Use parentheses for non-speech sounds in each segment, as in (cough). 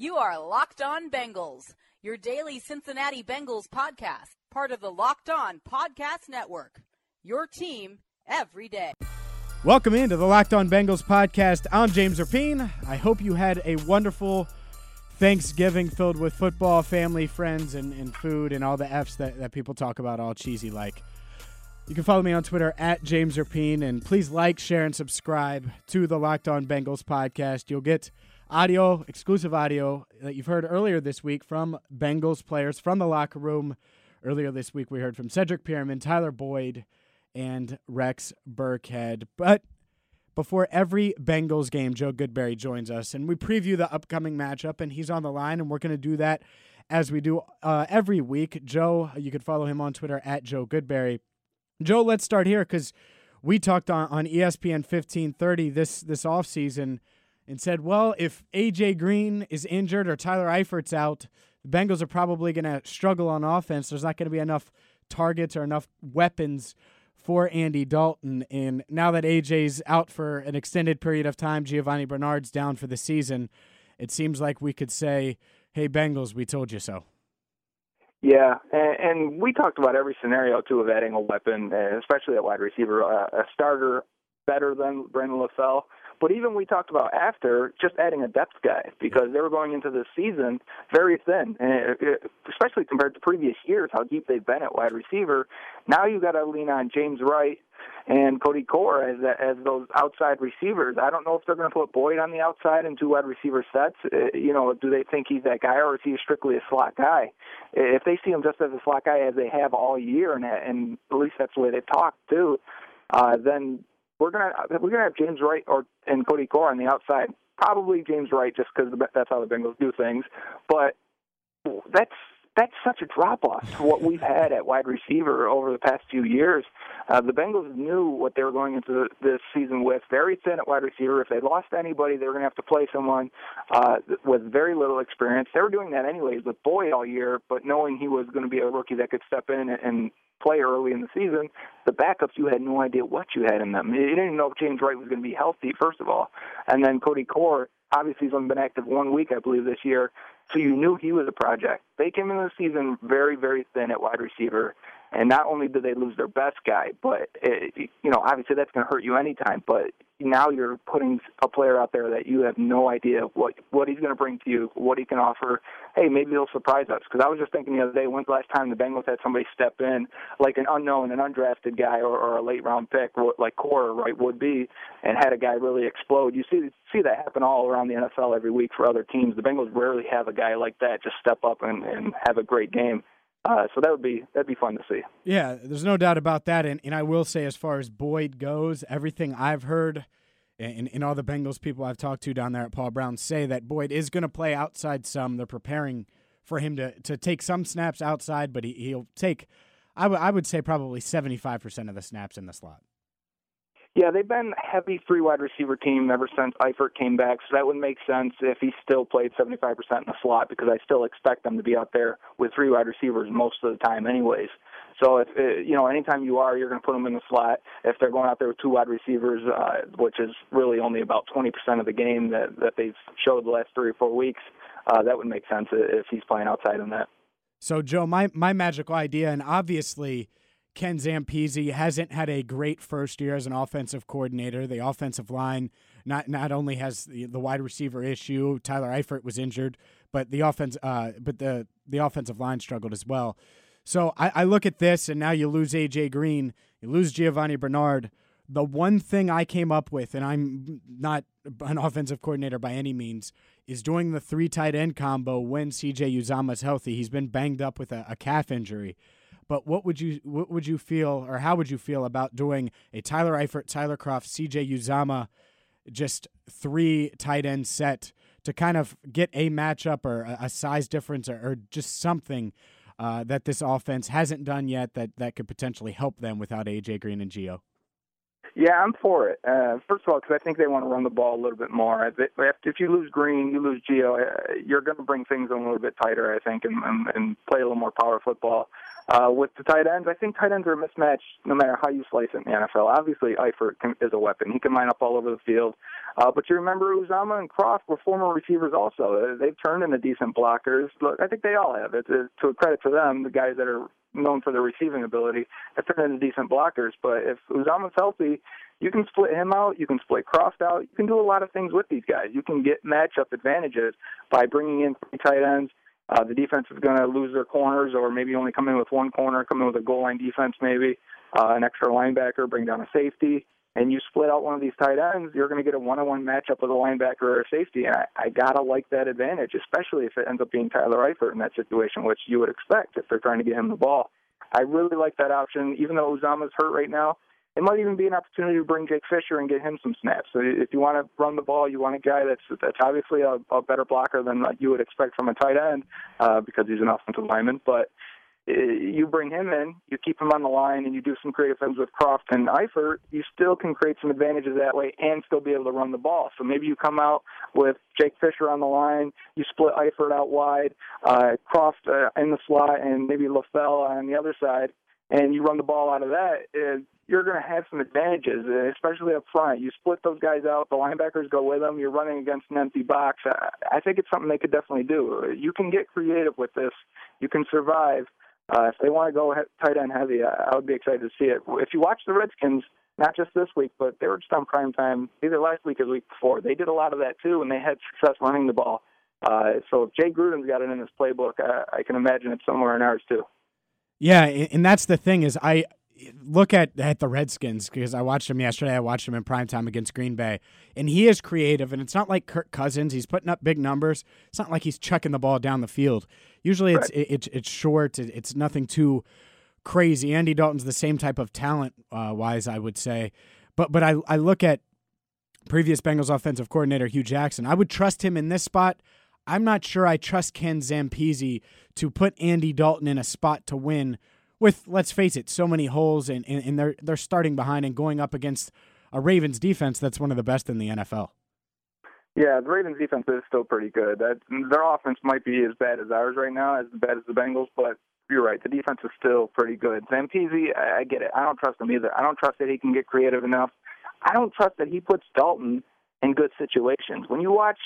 You are Locked On Bengals, your daily Cincinnati Bengals podcast, part of the Locked On Podcast Network. Your team every day. Welcome into the Locked On Bengals podcast. I'm James Rapien. I hope you had a wonderful Thanksgiving filled with football, family, friends, and, and food, and all the F's that, that people talk about, all cheesy like. You can follow me on Twitter at James Rapien, and please like, share, and subscribe to the Locked On Bengals podcast. You'll get audio, exclusive audio that you've heard earlier this week from Bengals players from the locker room. Earlier this week, we heard from Cedric Peerman, Tyler Boyd, and Rex Burkhead. But before every Bengals game, Joe Goodberry joins us, and we preview the upcoming matchup, and he's on the line, and we're going to do that as we do uh, every week. Joe, you can follow him on Twitter at Joe Goodberry. Joe, let's start here because we talked on, on ESPN 1530 this, this offseason and said, well, if AJ Green is injured or Tyler Eifert's out, the Bengals are probably going to struggle on offense. There's not going to be enough targets or enough weapons for Andy Dalton. And now that AJ's out for an extended period of time, Giovani Bernard's down for the season, it seems like we could say, hey, Bengals, we told you so. Yeah, and, and we talked about every scenario too of adding a weapon, especially at wide receiver, uh, a starter better than Brandon LaFell. But even we talked about after just adding a depth guy because they were going into the season very thin, and especially compared to previous years, how deep they've been at wide receiver. Now you've got to lean on James Wright and Cody Core as as those outside receivers. I don't know if they're going to put Boyd on the outside and two wide receiver sets. Uh, you know, do they think he's that guy, or is he strictly a slot guy? If they see him just as a slot guy as they have all year, and and at least that's the way they talk too, uh, then we're gonna we're gonna have James Wright or and Cody Core on the outside. Probably James Wright, just because that's how the Bengals do things. But that's that's such a drop off to what we've had at wide receiver over the past few years. Uh, the Bengals knew what they were going into this season with very thin at wide receiver. If they lost anybody, they were going to have to play someone uh, with very little experience. They were doing that anyways with Boyd all year, but knowing he was going to be a rookie that could step in and play early in the season, the backups you had no idea what you had in them. You didn't know if James Wright was going to be healthy, first of all, and then Cody Core. Obviously, he's only been active one week, I believe, this year. So you knew he was a project. They came into the season very, very thin at wide receiver, and not only did they lose their best guy, but it, you know obviously that's going to hurt you anytime. But now you're putting a player out there that you have no idea what what he's going to bring to you, what he can offer. Hey, maybe he'll surprise us. Because I was just thinking the other day, when's the last time the Bengals had somebody step in like an unknown, an undrafted guy, or, or a late round pick like Core right would be, and had a guy really explode? You see see that happen all around the NFL every week for other teams. The Bengals rarely have a guy like that just step up and, and have a great game. Uh, so that would be that'd be fun to see. Yeah, there's no doubt about that. And, and I will say, as far as Boyd goes, everything I've heard and, and all the Bengals people I've talked to down there at Paul Brown say that Boyd is going to play outside some. They're preparing for him to, to take some snaps outside, but he, he'll take, I, w- I would say, probably 75% of the snaps in the slot. Yeah, they've been heavy three wide receiver team ever since Eifert came back, so that would make sense if he still played 75% in the slot because I still expect them to be out there with three wide receivers most of the time, anyways. So if uh, you know, anytime you are, you're going to put them in the slot. If they're going out there with two wide receivers, uh, which is really only about 20% of the game that that they've showed the last three or four weeks, uh, that would make sense if he's playing outside in that. So, Joe, my, my magical idea, and obviously Ken Zampese hasn't had a great first year as an offensive coordinator. The offensive line not not only has the, the wide receiver issue, Tyler Eifert was injured, but the offense, uh, but the the offensive line struggled as well. So I, I look at this, and now you lose AJ Green, you lose Giovani Bernard. The one thing I came up with, and I'm not an offensive coordinator by any means, is doing the three tight end combo when CJ Uzomah is healthy. He's been banged up with a, a calf injury. But what would you what would you feel, or how would you feel about doing a Tyler Eifert, Tyler Kroft, CJ Uzomah, just three tight end set to kind of get a matchup or a, size difference or, or just something uh, that this offense hasn't done yet that, that could potentially help them without AJ Green and Gio? Yeah, I'm for it. Uh, first of all, because I think they want to run the ball a little bit more. If you lose Green, you lose Gio, uh, you're going to bring things in a little bit tighter, I think, and, and, and play a little more power football. Uh, with the tight ends, I think tight ends are a mismatch no matter how you slice it in the NFL. Obviously, Eifert can, is a weapon. He can line up all over the field. Uh, but you remember Uzomah and Kroft were former receivers also. Uh, they've turned into decent blockers. Look, I think they all have. It's, it's to a credit to them, the guys that are known for their receiving ability have turned into decent blockers. But if Uzomah's healthy, you can split him out. You can split Kroft out. You can do a lot of things with these guys. You can get matchup advantages by bringing in three tight ends uh, the defense is going to lose their corners, or maybe only come in with one corner, come in with a goal line defense, maybe uh, an extra linebacker, bring down a safety, and you split out one of these tight ends. You're going to get a one-on-one matchup with a linebacker or a safety, and I, I gotta like that advantage, especially if it ends up being Tyler Eifert in that situation, which you would expect if they're trying to get him the ball. I really like that option, even though Uzomah's hurt right now it might even be an opportunity to bring Jake Fisher and get him some snaps. So if you want to run the ball, you want a guy that's that's obviously a, a better blocker than you would expect from a tight end uh, because he's an offensive lineman. But uh, you bring him in, you keep him on the line, and you do some creative things with Kroft and Eifert, you still can create some advantages that way and still be able to run the ball. So maybe you come out with Jake Fisher on the line, you split Eifert out wide, uh, Kroft uh, in the slot, and maybe LaFell on the other side, and you run the ball out of that. You're going to have some advantages, especially up front. You split those guys out, the linebackers go with them. You're running against an empty box. I think it's something they could definitely do. You can get creative with this. You can survive. Uh, if they want to go tight end heavy, I would be excited to see it. If you watch the Redskins, not just this week, but they were just on prime time either last week or the week before. They did a lot of that too, and they had success running the ball. Uh, so if Jay Gruden's got it in his playbook, I, I can imagine it's somewhere in ours too. Yeah, and that's the thing is I look at at the Redskins because I watched him yesterday. I watched him in prime time against Green Bay, and he is creative. And it's not like Kirk Cousins; he's putting up big numbers. It's not like he's chucking the ball down the field. Usually, it's right. it, it's short. It's nothing too crazy. Andy Dalton's the same type of talent uh, wise, I would say. But but I I look at previous Bengals offensive coordinator Hue Jackson. I would trust him in this spot. I'm not sure I trust Ken Zampese to put Andy Dalton in a spot to win with let's face it, so many holes and, and, and they're they're starting behind and going up against a Ravens defense that's one of the best in the NFL. Yeah, the Ravens defense is still pretty good. That their offense might be as bad as ours right now, as bad as the Bengals, but you're right. The defense is still pretty good. Zampese, I, I get it. I don't trust him either. I don't trust that he can get creative enough. I don't trust that he puts Dalton in good situations. When you watch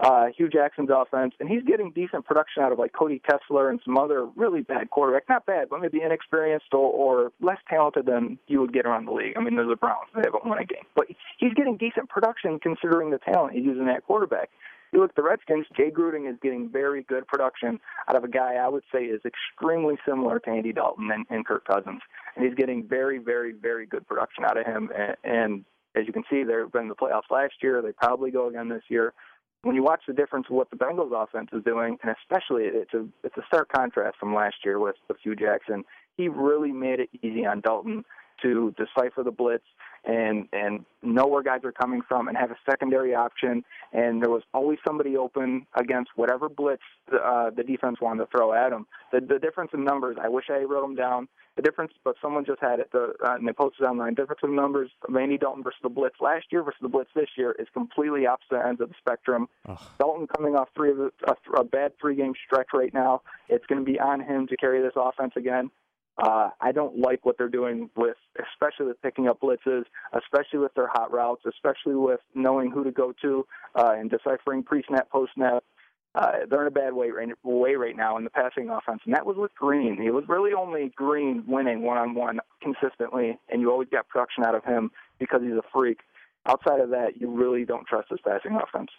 uh, Hue Jackson's offense, and he's getting decent production out of like Cody Kessler and some other really bad quarterback. Not bad, but maybe inexperienced or, or less talented than you would get around the league. I mean, there's the Browns; they haven't won a game, but he's getting decent production considering the talent he's using that quarterback. You look at the Redskins, Jay Gruden is getting very good production out of a guy I would say is extremely similar to Andy Dalton and, and Kirk Cousins. And he's getting very, very, very good production out of him. And, and as you can see, they've been in the playoffs last year. They probably go again this year when you watch the difference of what the Bengals offense is doing, and especially it's a it's a stark contrast from last year with, with Hue Jackson. He really made it easy on Dalton to decipher the blitz and and know where guys are coming from and have a secondary option. And there was always somebody open against whatever blitz uh, the defense wanted to throw at him. The, the difference in numbers, I wish I wrote them down. The difference, but someone just had it, the, uh, and they posted online. Difference in numbers of Andy Dalton versus the blitz last year versus the blitz this year is completely opposite ends of the spectrum. Ugh. Dalton coming off three of the, a, a bad three game stretch right now. It's going to be on him to carry this offense again. Uh, I don't like what they're doing with, especially with picking up blitzes, especially with their hot routes, especially with knowing who to go to uh, and deciphering pre-snap, post-snap. uh, they're in a bad way right, way right now in the passing offense, and that was with Green. He was really only Green winning one on one consistently, and you always got production out of him because he's a freak. Outside of that, you really don't trust his passing offense.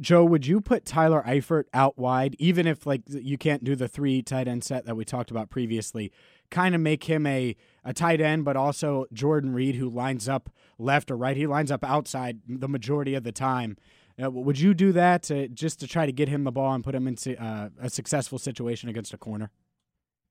Joe, would you put Tyler Eifert out wide, even if like you can't do the three tight end set that we talked about previously? Kind of make him a a tight end, but also Jordan Reed, who lines up left or right. He lines up outside the majority of the time. Uh, would you do that to, just to try to get him the ball and put him into uh, a successful situation against a corner?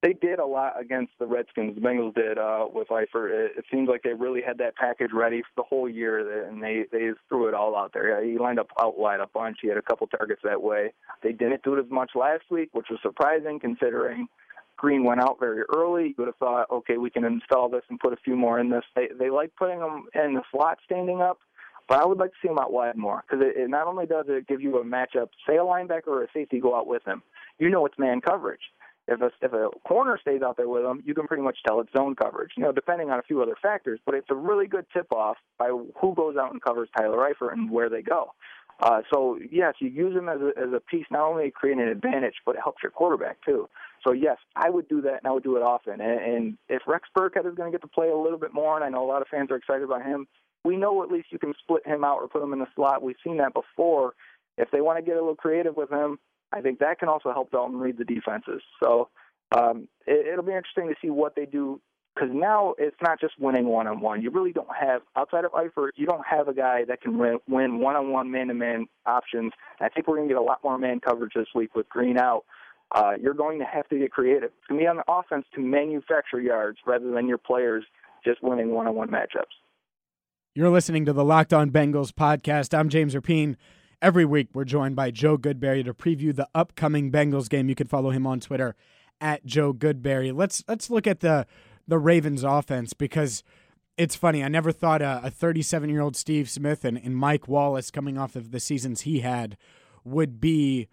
They did a lot against the Redskins. The Bengals did uh, with Eifert. It, it seems like they really had that package ready for the whole year, and they they threw it all out there. He lined up out wide a bunch. He had a couple targets that way. They didn't do it as much last week, which was surprising considering Green went out very early. You would have thought, okay, we can install this and put a few more in this. They they like putting them in the slot standing up but I would like to see him out wide more because it, it not only does it give you a matchup, say a linebacker or a safety go out with him, you know it's man coverage. If a if a corner stays out there with him, you can pretty much tell it's zone coverage. You know, depending on a few other factors, but it's a really good tip off by who goes out and covers Tyler Eifert and where they go. Uh, so yes, you use him as a, as a piece, not only creating an advantage, but it helps your quarterback too. So yes, I would do that, and I would do it often. And, and if Rex Burkhead is going to get to play a little bit more, and I know a lot of fans are excited about him, we know at least you can split him out or put him in the slot. We've seen that before. If they want to get a little creative with him, I think that can also help Dalton read the defenses. So um, it, it'll be interesting to see what they do because now it's not just winning one on one. You really don't have outside of Eifert, you don't have a guy that can win one on one man to man options. I think we're going to get a lot more man coverage this week with Green out. Uh, you're going to have to get creative. It's going to be on the offense to manufacture yards rather than your players just winning one on one matchups. You're listening to the Locked On Bengals podcast. I'm James Rapien. Every week, we're joined by Joe Goodberry to preview the upcoming Bengals game. You can follow him on Twitter at Joe Goodberry. Let's let's look at the the Ravens offense because it's funny. I never thought a 37 year old Steve Smith and, and Mike Wallace coming off of the seasons he had would be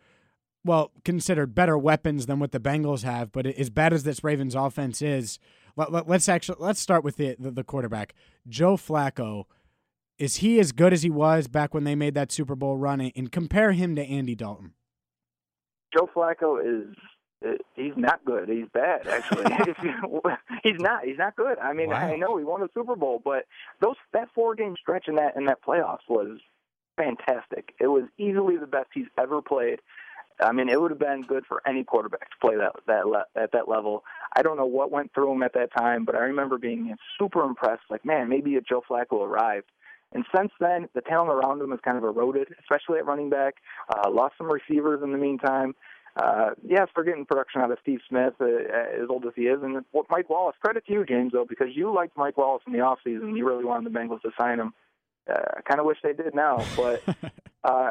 well considered better weapons than what the Bengals have. But as bad as this Ravens offense is, let, us actually let's start with the, the, the quarterback, Joe Flacco. Is he as good as he was back when they made that Super Bowl run? And compare him to Andy Dalton. Joe Flacco is uh, he's not good. He's bad, actually. (laughs) (laughs) he's not. He's not good. I mean, wow. I know he won the Super Bowl, but those that four game stretch in that in that playoffs was fantastic. It was easily the best he's ever played. I mean, it would have been good for any quarterback to play that that le- at that level. I don't know what went through him at that time, but I remember being super impressed. Like, man, maybe a Joe Flacco arrived. And since then, the talent around him has kind of eroded, especially at running back. Uh, lost some receivers in the meantime. Uh, yes, we're getting production out of Steve Smith, uh, as old as he is, and what Mike Wallace. Credit to you, James, though, because you liked Mike Wallace in the offseason. You really wanted the Bengals to sign him. Uh, I kind of wish they did now, but (laughs) uh,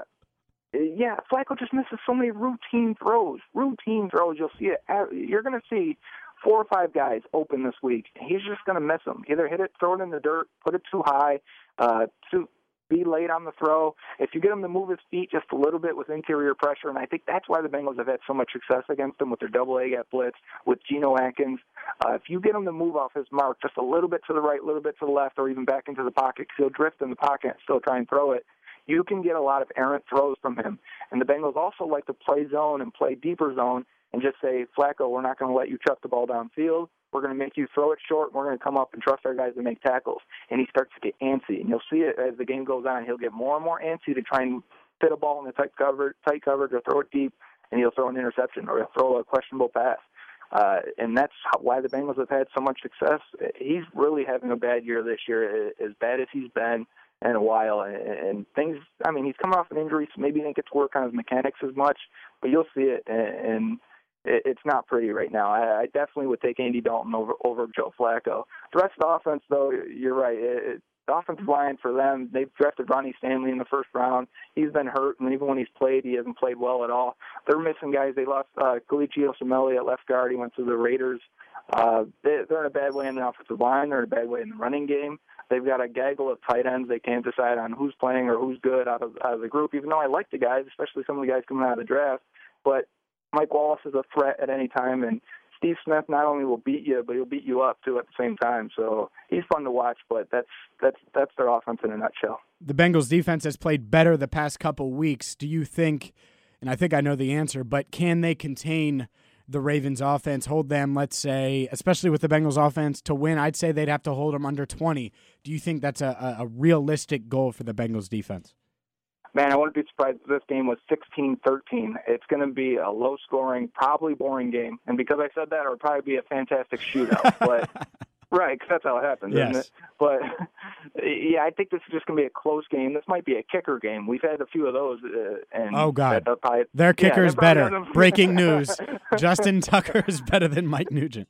yeah, Flacco just misses so many routine throws. Routine throws. You'll see it. You're going to see four or five guys open this week. He's just going to miss them. Either hit it, throw it in the dirt, put it too high, uh, too be late on the throw. If you get him to move his feet just a little bit with interior pressure, and I think that's why the Bengals have had so much success against him with their double A gap blitz with Geno Atkins. Uh, if you get him to move off his mark just a little bit to the right, a little bit to the left, or even back into the pocket, because he'll drift in the pocket and still try and throw it you can get a lot of errant throws from him. And the Bengals also like to play zone and play deeper zone and just say, Flacco, we're not going to let you chuck the ball downfield. We're going to make you throw it short. And We're going to come up and trust our guys to make tackles. And he starts to get antsy. And you'll see it as the game goes on. He'll get more and more antsy to try and fit a ball in the tight cover, tight coverage or throw it deep, and he'll throw an interception or he'll throw a questionable pass. Uh, and that's why the Bengals have had so much success. He's really having a bad year this year, as bad as he's been in a while. And, and things, I mean, he's coming off an injury, so maybe he didn't get to work on his mechanics as much, but you'll see it. And, and it, it's not pretty right now. I, I definitely would take Andy Dalton over over Joe Flacco. The rest of the offense, though, you're right. It, it, the offensive line for them, they've drafted Ronnie Stanley in the first round. He's been hurt, and even when he's played, he hasn't played well at all. They're missing guys. They lost uh, Kelechi Osemele at left guard. He went to the Raiders. Uh, they, they're in a bad way in the offensive line. They're in a bad way in the running game. They've got a gaggle of tight ends. They can't decide on who's playing or who's good out of, out of the group. Even though I like the guys, especially some of the guys coming out of the draft, but Mike Wallace is a threat at any time, and Steve Smith not only will beat you, but he'll beat you up too at the same time. So he's fun to watch. But that's that's that's their offense in a nutshell. The Bengals defense has played better the past couple weeks. Do you think and I think I know the answer, but can they contain the Ravens offense, hold them, let's say, especially with the Bengals offense, to win? I'd say they'd have to hold them under 20. Do you think that's a, a realistic goal for the Bengals defense? Man, I wouldn't be surprised if this game was 16-13. It's going to be a low-scoring, probably boring game. And because I said that, it would probably be a fantastic shootout. (laughs) but right, because that's how it happens, yes. isn't it? But (laughs) yeah, I think this is just going to be a close game. This might be a kicker game. We've had a few of those. Uh, and oh God, probably, their kicker yeah, is better. Breaking (laughs) news: Justin Tucker is better than Mike Nugent.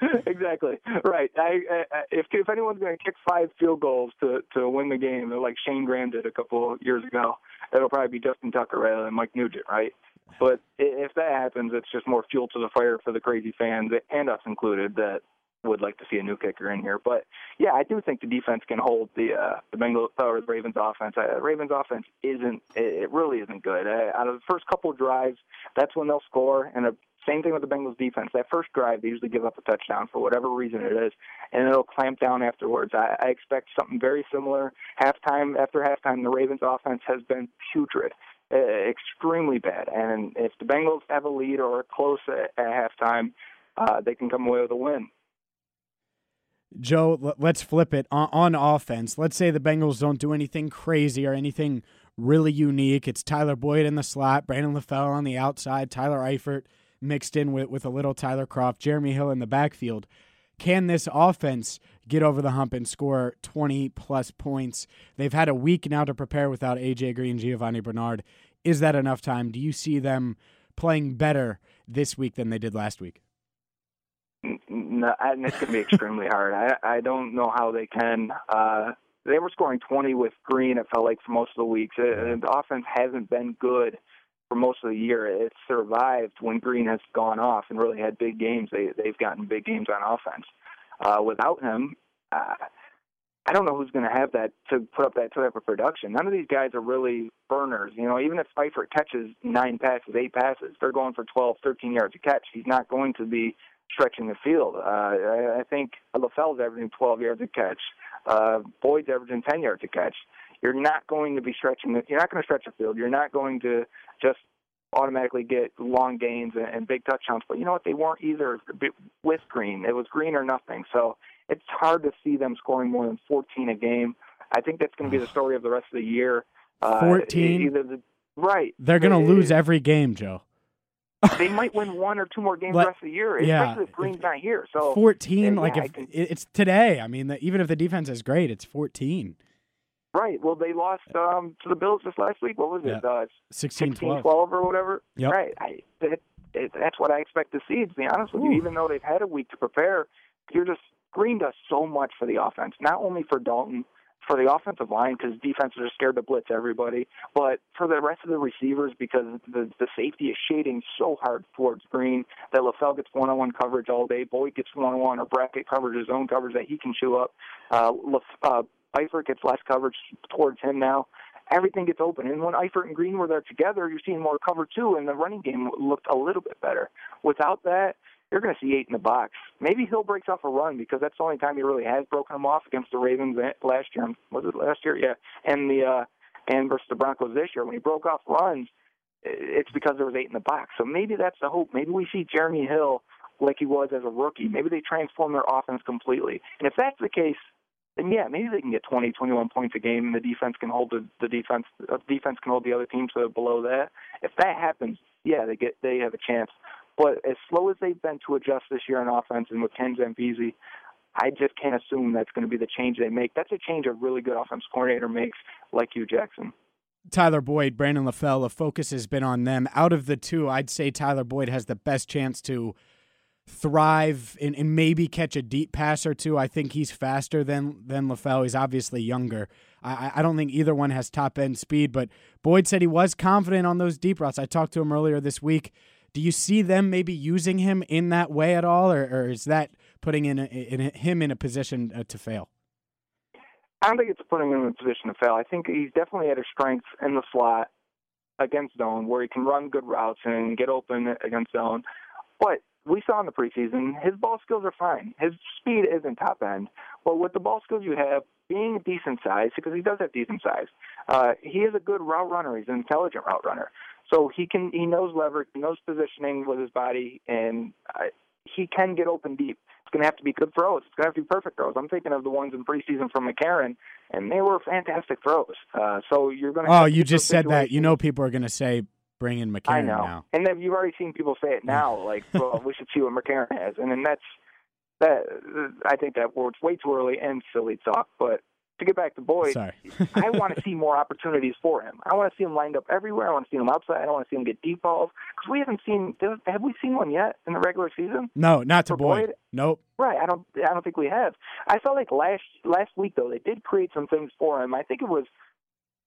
(laughs) exactly right. I, I, if if anyone's going to kick five field goals to to win the game, like Shayne Graham did a couple years ago, it'll probably be Justin Tucker rather than Mike Nugent, right? But if that happens, it's just more fuel to the fire for the crazy fans and us included that would like to see a new kicker in here. But yeah, I do think the defense can hold the uh, the Bengals or the Ravens offense. Uh, Ravens offense isn't it really isn't good. Uh, out of the first couple of drives, that's when they'll score, and a same thing with the Bengals defense. That first drive, they usually give up a touchdown for whatever reason it is, and it'll clamp down afterwards. I, I expect something very similar. Halftime after halftime, the Ravens offense has been putrid, uh, extremely bad. And if the Bengals have a lead or close at, at halftime, uh, they can come away with a win. Joe, let's flip it on, on, offense. Let's say the Bengals don't do anything crazy or anything really unique. It's Tyler Boyd in the slot, Brandon LaFell on the outside, Tyler Eifert mixed in with, with a little Tyler Kroft, Jeremy Hill in the backfield. Can this offense get over the hump and score 20 plus points? They've had a week now to prepare without AJ Green, Giovani Bernard. Is that enough time? Do you see them playing better this week than they did last week? No, and it's going to be extremely hard. I I don't know how they can. Uh, they were scoring 20 with Green. It felt like for most of the weeks. It, the offense hasn't been good for most of the year. It's survived when Green has gone off and really had big games. They they've gotten big games on offense. Uh, without him, uh, I don't know who's going to have that to put up that type of production. None of these guys are really burners. You know, even if Eifert catches nine passes, eight passes, they're going for 12, 13 yards a catch. He's not going to be stretching the field. Uh, I, I think LaFell's averaging 12 yards a catch. Uh, Boyd's averaging 10 yards a catch. You're not going to be stretching. The, you're not going to stretch the field. You're not going to just automatically get long gains and, and big touchdowns. But you know what? They weren't either with Green. It was Green or nothing. So it's hard to see them scoring more than 14 a game. I think that's going to be the story of the rest of the year. Uh, 14. Either the, right. They're going to lose every game, Joe. They might win one or two more games the rest of the year, especially yeah, if Green's not here. So 14, yeah, like if it's today. I mean, the, even if the defense is great, it's 14. Right. Well, they lost um, to the Bills this last week. What was it? Uh, 16 12 or whatever. Yep. Right. I, it, it, that's what I expect to see. To be honest with Ooh. you, even though they've had a week to prepare, you're just Green does so much for the offense. Not only for Dalton, for the offensive line because defenses are scared to blitz everybody, but for the rest of the receivers because the the safety is shading so hard towards Green that LaFell gets one-on-one coverage all day. Boyd gets one-on-one or bracket coverage, his own coverage that he can chew up. Uh, Lef, uh, Eifert gets less coverage towards him now. Everything gets open, and when Eifert and Green were there together, you're seeing more cover too, and the running game looked a little bit better. Without that, you're going to see eight in the box. Maybe Hill breaks off a run because that's the only time he really has broken them off against the Ravens last year. Was it last year? Yeah, and the uh, and versus the Broncos this year when he broke off runs, it's because there was eight in the box. So maybe that's the hope. Maybe we see Jeremy Hill like he was as a rookie. Maybe they transform their offense completely. And if that's the case, then yeah, maybe they can get 20, 21 points a game, and the defense can hold the, the defense. The defense can hold the other teams to below that. If that happens, yeah, they get they have a chance. But as slow as they've been to adjust this year on offense and with Ken Zampese, I just can't assume that's going to be the change they make. That's a change a really good offense coordinator makes, like Hue Jackson. Tyler Boyd, Brandon LaFell, the focus has been on them. Out of the two, I'd say Tyler Boyd has the best chance to thrive and, and maybe catch a deep pass or two. I think he's faster than than LaFell. He's obviously younger. I, I don't think either one has top end speed, but Boyd said he was confident on those deep routes. I talked to him earlier this week. Do you see them maybe using him in that way at all, or, or is that putting in, a, in a, him in a position uh, to fail? I don't think it's putting him in a position to fail. I think he's definitely had a strength in the slot against zone where he can run good routes and get open against zone. But we saw in the preseason his ball skills are fine. His speed isn't top end, but with the ball skills you have, being decent size because he does have decent size, uh, he is a good route runner. He's an intelligent route runner. So he can he knows leverage, he knows positioning with his body, and uh, he can get open deep. It's going to have to be good throws. It's going to have to be perfect throws. I'm thinking of the ones in preseason from McCarron, and they were fantastic throws. Uh, so you're going to. Oh, you just said that. You know, people are going to say bring in McCarron I know. now. And then you've already seen people say it now, like, (laughs) well, we should see what McCarron has, and then that's that. I think that word's way too early and silly talk, but to get back to Boyd. I want to see more opportunities for him. I want to see him lined up everywhere. I want to see him outside. I don't want to see him get deep balls because we haven't seen. Have we seen one yet in the regular season? No, not to Boyd. Boyd? Nope. Right. I don't. I don't think we have. I felt like last last week though they did create some things for him. I think it was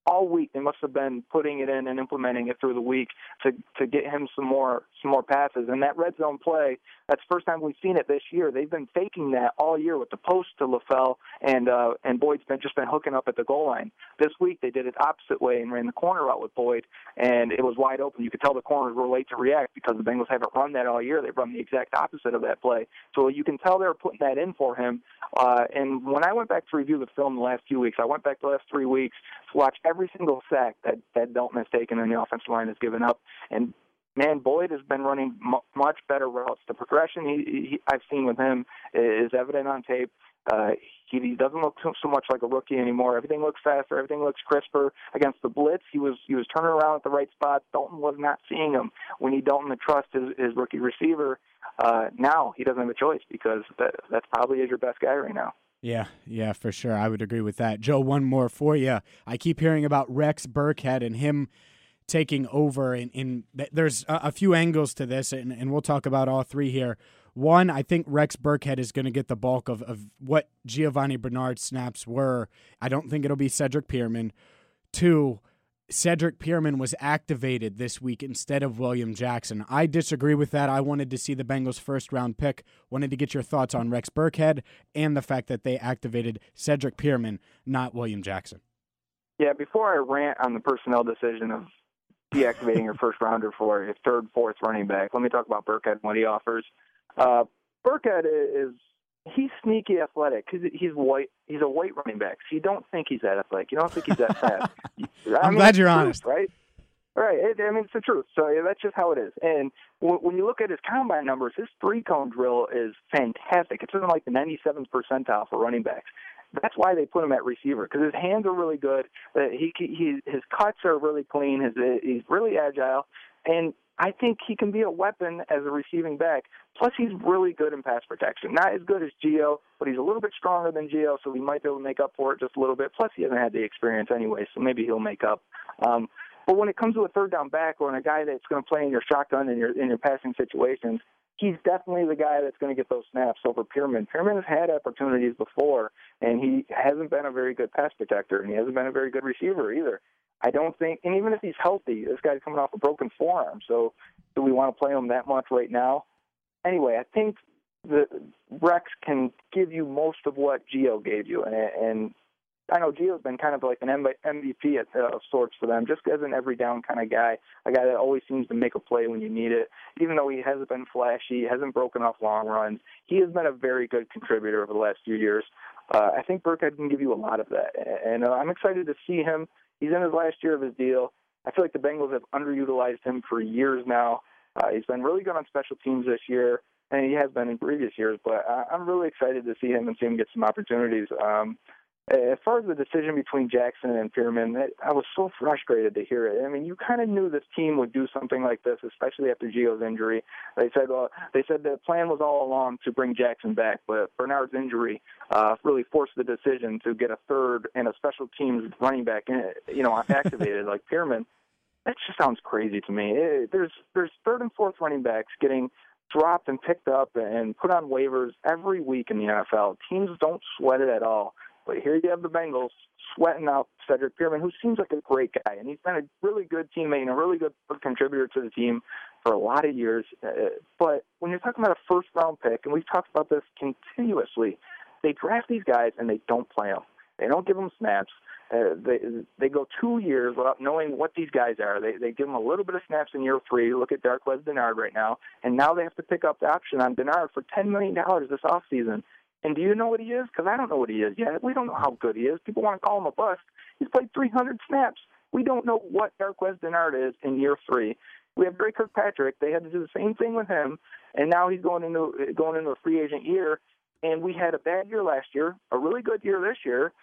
all week they must have been putting it in and implementing it through the week to to get him some more some more passes. And that red zone play, that's the first time we've seen it this year. They've been faking that all year with the post to LaFell and uh and Boyd's been just been hooking up at the goal line. This week they did it opposite way and ran the corner out with Boyd and it was wide open. You could tell the corners were late to react because the Bengals haven't run that all year. They've run the exact opposite of that play. So you can tell they were putting that in for him. Uh and when I went back to review the film the last few weeks, I went back the last three weeks to watch every single sack that that Dalton has taken and the offensive line has given up. And man, Boyd has been running much better routes. The progression he, he I've seen with him is evident on tape. Uh, he, he doesn't look so, so much like a rookie anymore. Everything looks faster. Everything looks crisper. Against the blitz, he was he was turning around at the right spot. Dalton was not seeing him. We need Dalton to trust his, his rookie receiver. Uh, now he doesn't have a choice because that that's probably is your best guy right now. Yeah, yeah, for sure. I would agree with that. Joe, one more for you. I keep hearing about Rex Burkhead and him taking over, and, and th- there's a, a few angles to this, and, and we'll talk about all three here. One, I think Rex Burkhead is going to get the bulk of, of what Giovani Bernard's snaps were. I don't think it'll be Cedric Peerman. Two, Cedric Peerman was activated this week instead of William Jackson. I disagree with that. I wanted to see the Bengals' first round pick. Wanted to get your thoughts on Rex Burkhead and the fact that they activated Cedric Peerman, not William Jackson. Yeah, before I rant on the personnel decision of deactivating your first rounder for your third, fourth running back, let me talk about Burkhead and what he offers. Uh, Burkhead is he's sneaky athletic because he's white. He's a white running back, so you don't think he's that athletic. You don't think he's that fast. (laughs) I'm mean, glad you're truth, honest. right? Right. It, I mean, it's the truth. So yeah, that's just how it is. And w- when you look at his combine numbers, his three cone drill is fantastic. It's in like the 97th percentile for running backs. That's why they put him at receiver because his hands are really good. Uh, he, he his cuts are really clean. His uh, he's really agile, and I think he can be a weapon as a receiving back. Plus, he's really good in pass protection. Not as good as Gio, but he's a little bit stronger than Gio, so he might be able to make up for it just a little bit. Plus, he hasn't had the experience anyway, so maybe he'll make up. Um, but when it comes to a third down back or a guy that's going to play in your shotgun in your in your passing situations, he's definitely the guy that's going to get those snaps over Peerman. Has had opportunities before, and he hasn't been a very good pass protector, and he hasn't been a very good receiver either. I don't think, and even if he's healthy, this guy's coming off a broken forearm. So, do we want to play him that much right now? Anyway, I think the Rex can give you most of what Gio gave you, and, and I know Gio's been kind of like an MVP uh, of sorts for them, just as an every down kind of guy, a guy that always seems to make a play when you need it. Even though he hasn't been flashy, hasn't broken off long runs, he has been a very good contributor over the last few years. Uh, I think Burkhead can give you a lot of that, and uh, I'm excited to see him. He's in his last year of his deal. I feel like the Bengals have underutilized him for years now. Uh, he's been really good on special teams this year, and he has been in previous years. But I, I'm really excited to see him and see him get some opportunities. Um, Eh, as far as the decision between Jackson and Peerman, eh, I was so frustrated to hear it. I mean, you kind of knew this team would do something like this, especially after Gio's injury. They said, well, they said the plan was all along to bring Jackson back, but Bernard's injury uh, really forced the decision to get a third and a special teams running back, you know, (laughs) activated like Peerman. That just sounds crazy to me. It, there's there's third and fourth running backs getting dropped and picked up and put on waivers every week in the NFL. Teams don't sweat it at all. But here you have the Bengals sweating out Cedric Peerman, who seems like a great guy, and he's been a really good teammate and a really good contributor to the team for a lot of years. Uh, but when you're talking about a first round pick, and we've talked about this continuously, they draft these guys and they don't play them. They don't give them snaps. Uh, they they go two years without knowing what these guys are. They they give them a little bit of snaps in year three. Look at Darqueze Dennard right now, and now they have to pick up the option on Dennard for ten million dollars this off season. And do you know what he is? Because I don't know what he is yet. We don't know how good he is. People want to call him a bust. He's played 300 snaps. We don't know what Darqueze Dennard is in year three. We have Dre Kirkpatrick. They had to do the same thing with him, and now he's going into going into a free agent year. And we had a bad year last year, a really good year this year.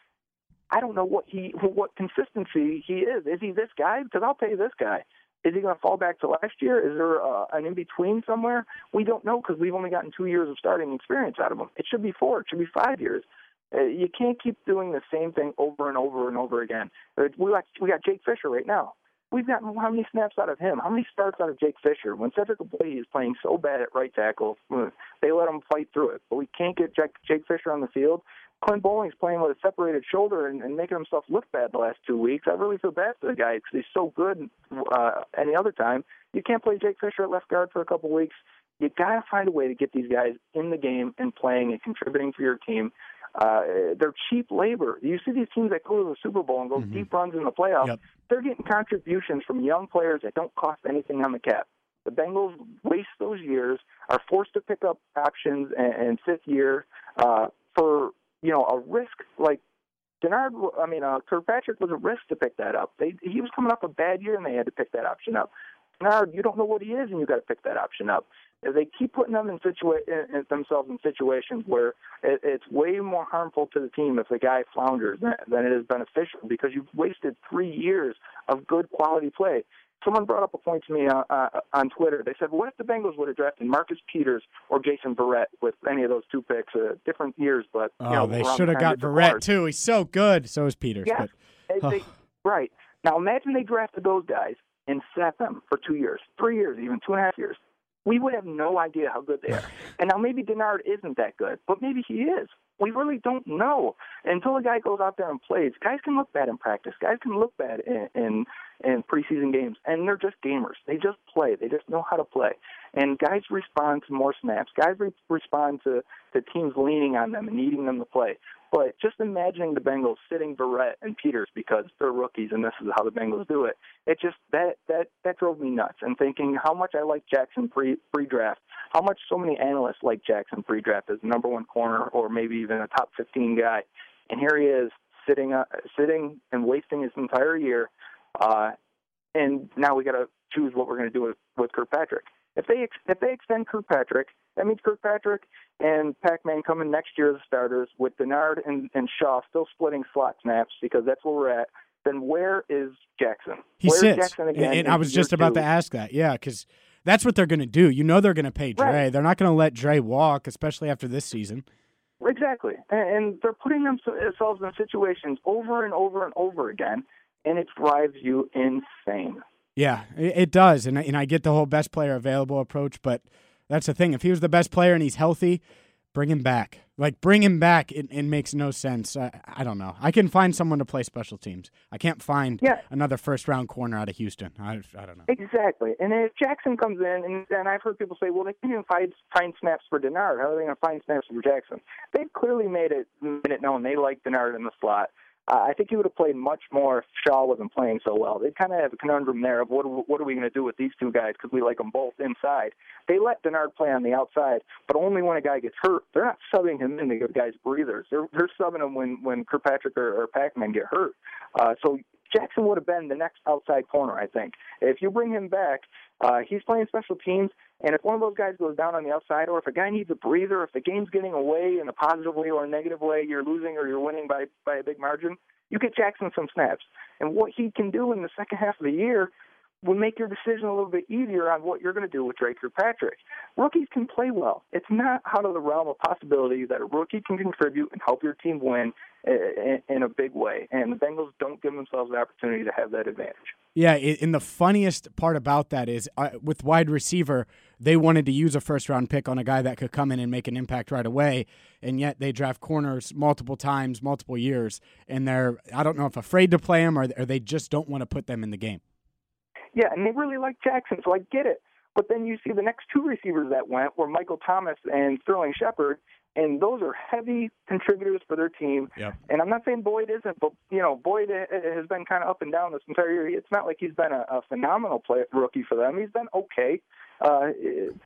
I don't know what he what consistency he is. Is he this guy? Because I'll pay this guy. Is he going to fall back to last year? Is there uh, an in between somewhere? We don't know because we've only gotten two years of starting experience out of him. It should be four. It should be five years. Uh, you can't keep doing the same thing over and over and over again. Uh, we got we got Jake Fisher right now. We've gotten how many snaps out of him? How many starts out of Jake Fisher? When Cedric Ogbuehi is playing so bad at right tackle, uh, they let him fight through it. But we can't get Jake, Jake Fisher on the field. Clint Boling's playing with a separated shoulder and, and making himself look bad the last two weeks. I really feel bad for the guy because he's so good uh, any other time. You can't play Jake Fisher at left guard for a couple weeks. You got to find a way to get these guys in the game and playing and contributing for your team. Uh, they're cheap labor. You see these teams that go to the Super Bowl and go mm-hmm. deep runs in the playoffs. Yep. They're getting contributions from young players that don't cost anything on the cap. The Bengals waste those years, are forced to pick up options and, and fifth year uh, for you know, a risk like Dennard, I mean, uh, Kirkpatrick was a risk to pick that up. They, he was coming off a bad year, and they had to pick that option up. Dennard, you don't know what he is, and you got to pick that option up. They keep putting them in situa- in, themselves in situations where it, it's way more harmful to the team if the guy flounders than, than it is beneficial because you've wasted three years of good quality play someone brought up a point to me uh, uh, on Twitter. They said, "What if the Bengals would have drafted Marcus Peters or Jason Verrett with any of those two picks? Uh, different years, but oh, you know, they should have got Verrett too. He's so good. So is Peters. Yeah, but, they, right. Now imagine they drafted those guys and sat them for two years, three years, even two and a half years. We would have no idea how good they are. (laughs) and now maybe Dennard isn't that good, but maybe he is. We really don't know until a guy goes out there and plays. Guys can look bad in practice. Guys can look bad in, in in preseason games, and they're just gamers. They just play. They just know how to play. And guys respond to more snaps. Guys re- respond to to teams leaning on them and needing them to play. But just imagining the Bengals sitting Verrett and Peters because they're rookies and this is how the Bengals do it. It just that that that drove me nuts. And thinking how much I like Jackson pre pre draft, how much so many analysts like Jackson pre draft as number one corner or maybe even a top fifteen guy, and here he is sitting uh, sitting and wasting his entire year uh, and now we got to choose what we're going to do with, with Kirkpatrick. If they ex- if they extend Kirkpatrick, that means Kirkpatrick and Pac-Man coming next year as starters with Dennard and, and Shaw still splitting slot snaps because that's where we're at. Then where is Jackson? He Where's sits. Jackson again and I was just about two? to ask that. Yeah, because that's what they're going to do. You know they're going to pay Dre. Right. They're not going to let Dre walk, especially after this season. Exactly, and, and they're putting themselves in situations over and over and over again and it drives you insane. Yeah, it, does, and and I get the whole best player available approach, but that's the thing. If he was the best player and he's healthy, bring him back. Like bring him back. It, it makes no sense. I, I don't know. I can find someone to play special teams. I can't find yeah. another first round corner out of Houston. I, I don't know. Exactly. And if Jackson comes in, and, and I've heard people say, well, they can't even find, find snaps for Dennard. How are they going to find snaps for Jackson? They've clearly made it made it known they like Dennard in the slot. Uh, I think he would have played much more if Shaw wasn't playing so well. They kind of have a conundrum there of what what are we going to do with these two guys because we like them both inside. They let Dennard play on the outside, but only when a guy gets hurt. They're not subbing him in to give guys breathers. They're they're subbing him when when Kirkpatrick or, or Pac-Man get hurt. Uh, so Jackson would have been the next outside corner, I think. If you bring him back, uh, he's playing special teams, and if one of those guys goes down on the outside, or if a guy needs a breather, if the game's getting away in a positive way or a negative way, you're losing or you're winning by by a big margin, you get Jackson some snaps. And what he can do in the second half of the year will make your decision a little bit easier on what you're going to do with Dre Kirkpatrick. Rookies can play well. It's not out of the realm of possibility that a rookie can contribute and help your team win in a big way. And the Bengals don't give themselves the opportunity to have that advantage. Yeah, and the funniest part about that is uh, with wide receiver, they wanted to use a first round pick on a guy that could come in and make an impact right away, and yet they draft corners multiple times, multiple years, and they're I don't know if afraid to play them or, or they just don't want to put them in the game. Yeah, and they really like Jackson, so I get it. But then you see the next two receivers that went were Michael Thomas and Sterling Shepard, and those are heavy contributors for their team. Yep. And I'm not saying Boyd isn't, but you know Boyd has been kind of up and down this entire year. It's not like he's been a, a phenomenal play, rookie for them. He's been okay, uh,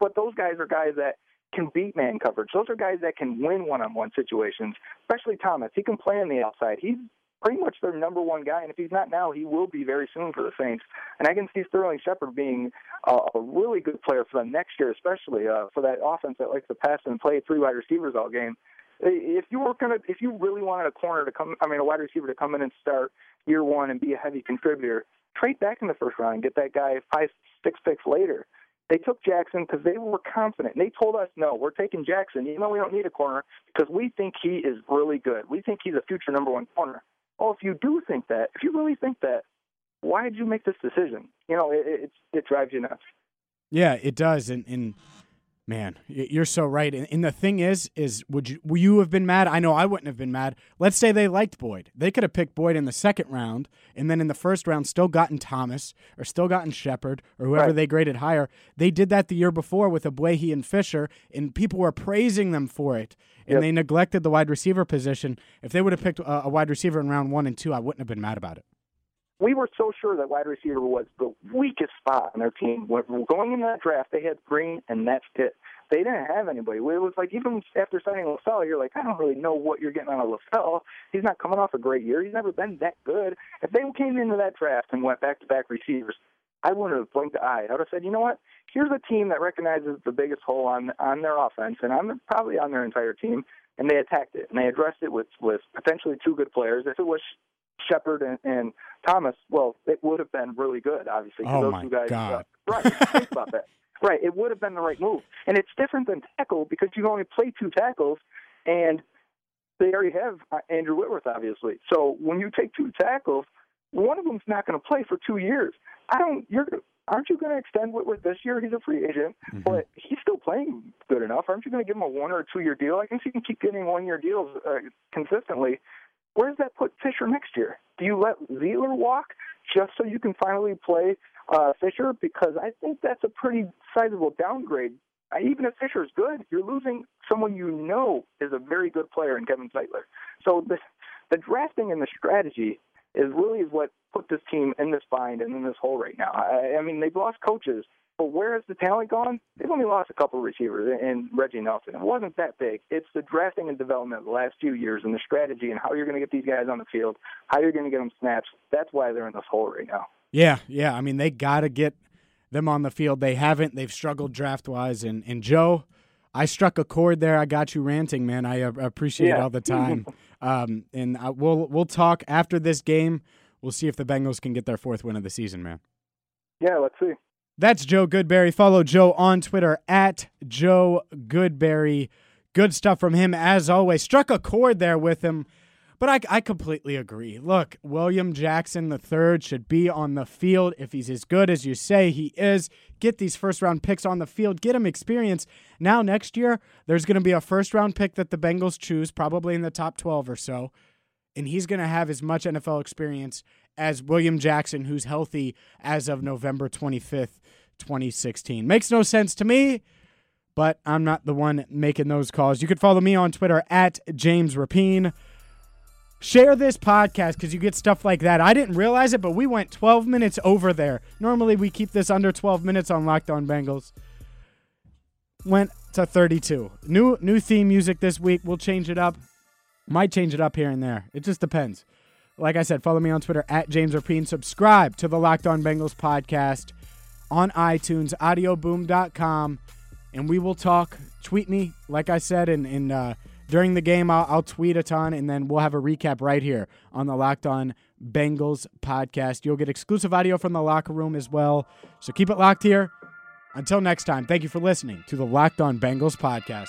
but those guys are guys that can beat man coverage. Those are guys that can win one-on-one situations. Especially Thomas, he can play on the outside. He's pretty much their number one guy. And if he's not now, he will be very soon for the Saints. And I can see Sterling Shepard being uh, a really good player for them next year, especially uh, for that offense that likes to pass and play three wide receivers all game. If you were gonna, if you really wanted a corner to come, I mean, a wide receiver to come in and start year one and be a heavy contributor, trade back in the first round and get that guy five, six picks later. They took Jackson because they were confident. They told us, no, we're taking Jackson, even though we don't need a corner, because we think he is really good. We think he's a future number one corner. Well, if you do think that, if you really think that, why did you make this decision? You know, it it, it drives you nuts. Yeah, it does, and and Man, you're so right. And, the thing is, is would you would you have been mad? I know I wouldn't have been mad. Let's say they liked Boyd. They could have picked Boyd in the second round, and then in the first round, still gotten Thomas or still gotten Shepard or whoever right. they graded higher. They did that the year before with Ogbuehi and Fisher, and people were praising them for it. And yep. they neglected the wide receiver position. If they would have picked a, a wide receiver in round one and two, I wouldn't have been mad about it we were so sure that wide receiver was the weakest spot on their team. Going in that draft, they had Green, and that's it they didn't have anybody. It was like even after signing LaFell, you're like, I don't really know what you're getting out of LaFell. He's not coming off a great year. He's never been that good. If they came into that draft and went back to back receivers, I wouldn't have blinked an eye. I would have said, you know what? Here's a team that recognizes the biggest hole on on their offense, and I'm probably on their entire team, and they attacked it and they addressed it with with potentially two good players. If it was Shepard and, and Thomas, well, it would have been really good, obviously. Oh those my two guys, God! Uh, (laughs) right? think about that. Right, it would have been the right move. And it's different than tackle because you only play two tackles, and they already have uh, Andrew Whitworth, obviously. So when you take two tackles, one of them's not going to play for two years. I don't. You're aren't you going to extend Whitworth this year? He's a free agent, mm-hmm. but he's still playing good enough. Aren't you going to give him a one or a two year deal? I can see him keep getting one year deals uh, consistently. Where does that put Fisher next year? Do you let Zeitler walk just so you can finally play uh, Fisher because I think that's a pretty sizable downgrade. Even if Fisher is good, you're losing someone you know is a very good player in Kevin Zeitler. So the the drafting and the strategy is really what put this team in this bind and in this hole right now. I, I mean, they've lost coaches, but where has the talent gone? They've only lost a couple of receivers and Reggie Nelson. It wasn't that big. It's the drafting and development of the last few years and the strategy and how you're going to get these guys on the field, how you're going to get them snaps. That's why they're in this hole right now. Yeah, yeah. I mean, they got to get them on the field. They haven't. They've struggled draft wise. And and Joe, I struck a chord there. I got you ranting, man. I uh, appreciate yeah. it all the time. (laughs) um, and I, we'll we'll talk after this game. We'll see if the Bengals can get their fourth win of the season, man. Yeah, let's see. That's Joe Goodberry. Follow Joe on Twitter at Joe Goodberry. Good stuff from him as always. Struck a chord there with him. But I, I completely agree. Look, William Jackson III should be on the field. If he's as good as you say he is, get these first round picks on the field, get him experience. Now, next year, there's going to be a first round pick that the Bengals choose, probably in the top 12 or so. And he's going to have as much NFL experience as William Jackson, who's healthy as of November 25th, 2016. Makes no sense to me, but I'm not the one making those calls. You can follow me on Twitter at James Rapien. Share this podcast because you get stuff like that. I didn't realize it, but we went 12 minutes over there. Normally we keep this under 12 minutes on Locked On Bengals. Went to 32. New new theme music this week. We'll change it up. Might change it up here and there. It just depends. Like I said, follow me on Twitter at James Rapien. Subscribe to the Locked On Bengals podcast on iTunes, audioboom.com, and we will talk. Tweet me, like I said, and, in uh, during the game, I'll, I'll, tweet a ton, and then we'll have a recap right here on the Locked On Bengals podcast. You'll get exclusive audio from the locker room as well. So keep it locked here. Until next time, thank you for listening to the Locked On Bengals podcast.